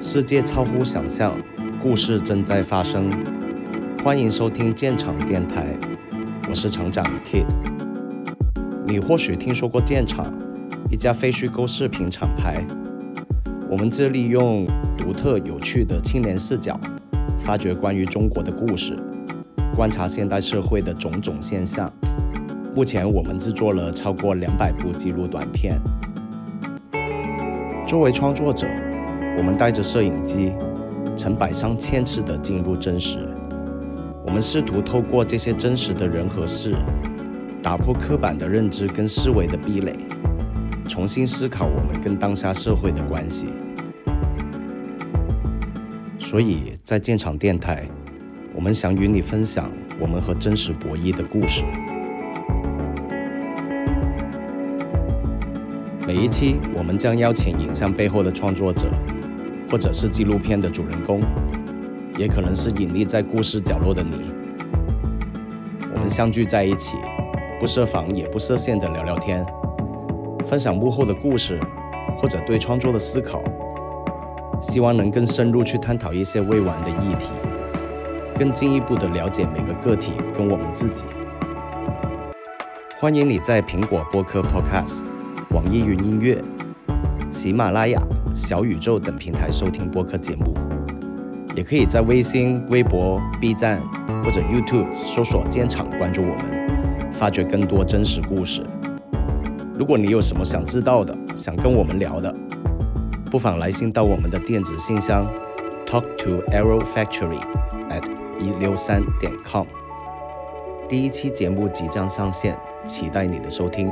世界超乎想象，故事正在发生。欢迎收听建厂电台，我是厂长 Kid。你或许听说过建厂，一家非虚构视频厂牌。我们致力用独特有趣的青年视角，发掘关于中国的故事，观察现代社会的种种现象。目前，我们制作了超过两百部记录短片。作为创作者，我们带着摄影机，成百上千次的进入真实。我们试图透过这些真实的人和事，打破刻板的认知跟思维的壁垒，重新思考我们跟当下社会的关系。所以在建厂电台，我们想与你分享我们和真实博弈的故事。每一期，我们将邀请影像背后的创作者，或者是纪录片的主人公。也可能是隐匿在故事角落的你。我们相聚在一起，不设防也不设限的聊聊天，分享幕后的故事，或者对创作的思考。希望能更深入去探讨一些未完的议题，更进一步的了解每个个体跟我们自己。欢迎你在苹果播客 Podcast、网易云音乐、喜马拉雅、小宇宙等平台收听播客节目。也可以在微信、微博、B 站或者 YouTube 搜索“建厂”，关注我们，发掘更多真实故事。如果你有什么想知道的、想跟我们聊的，不妨来信到我们的电子信箱 talk to arrow factory at 一六三点 com。第一期节目即将上线，期待你的收听。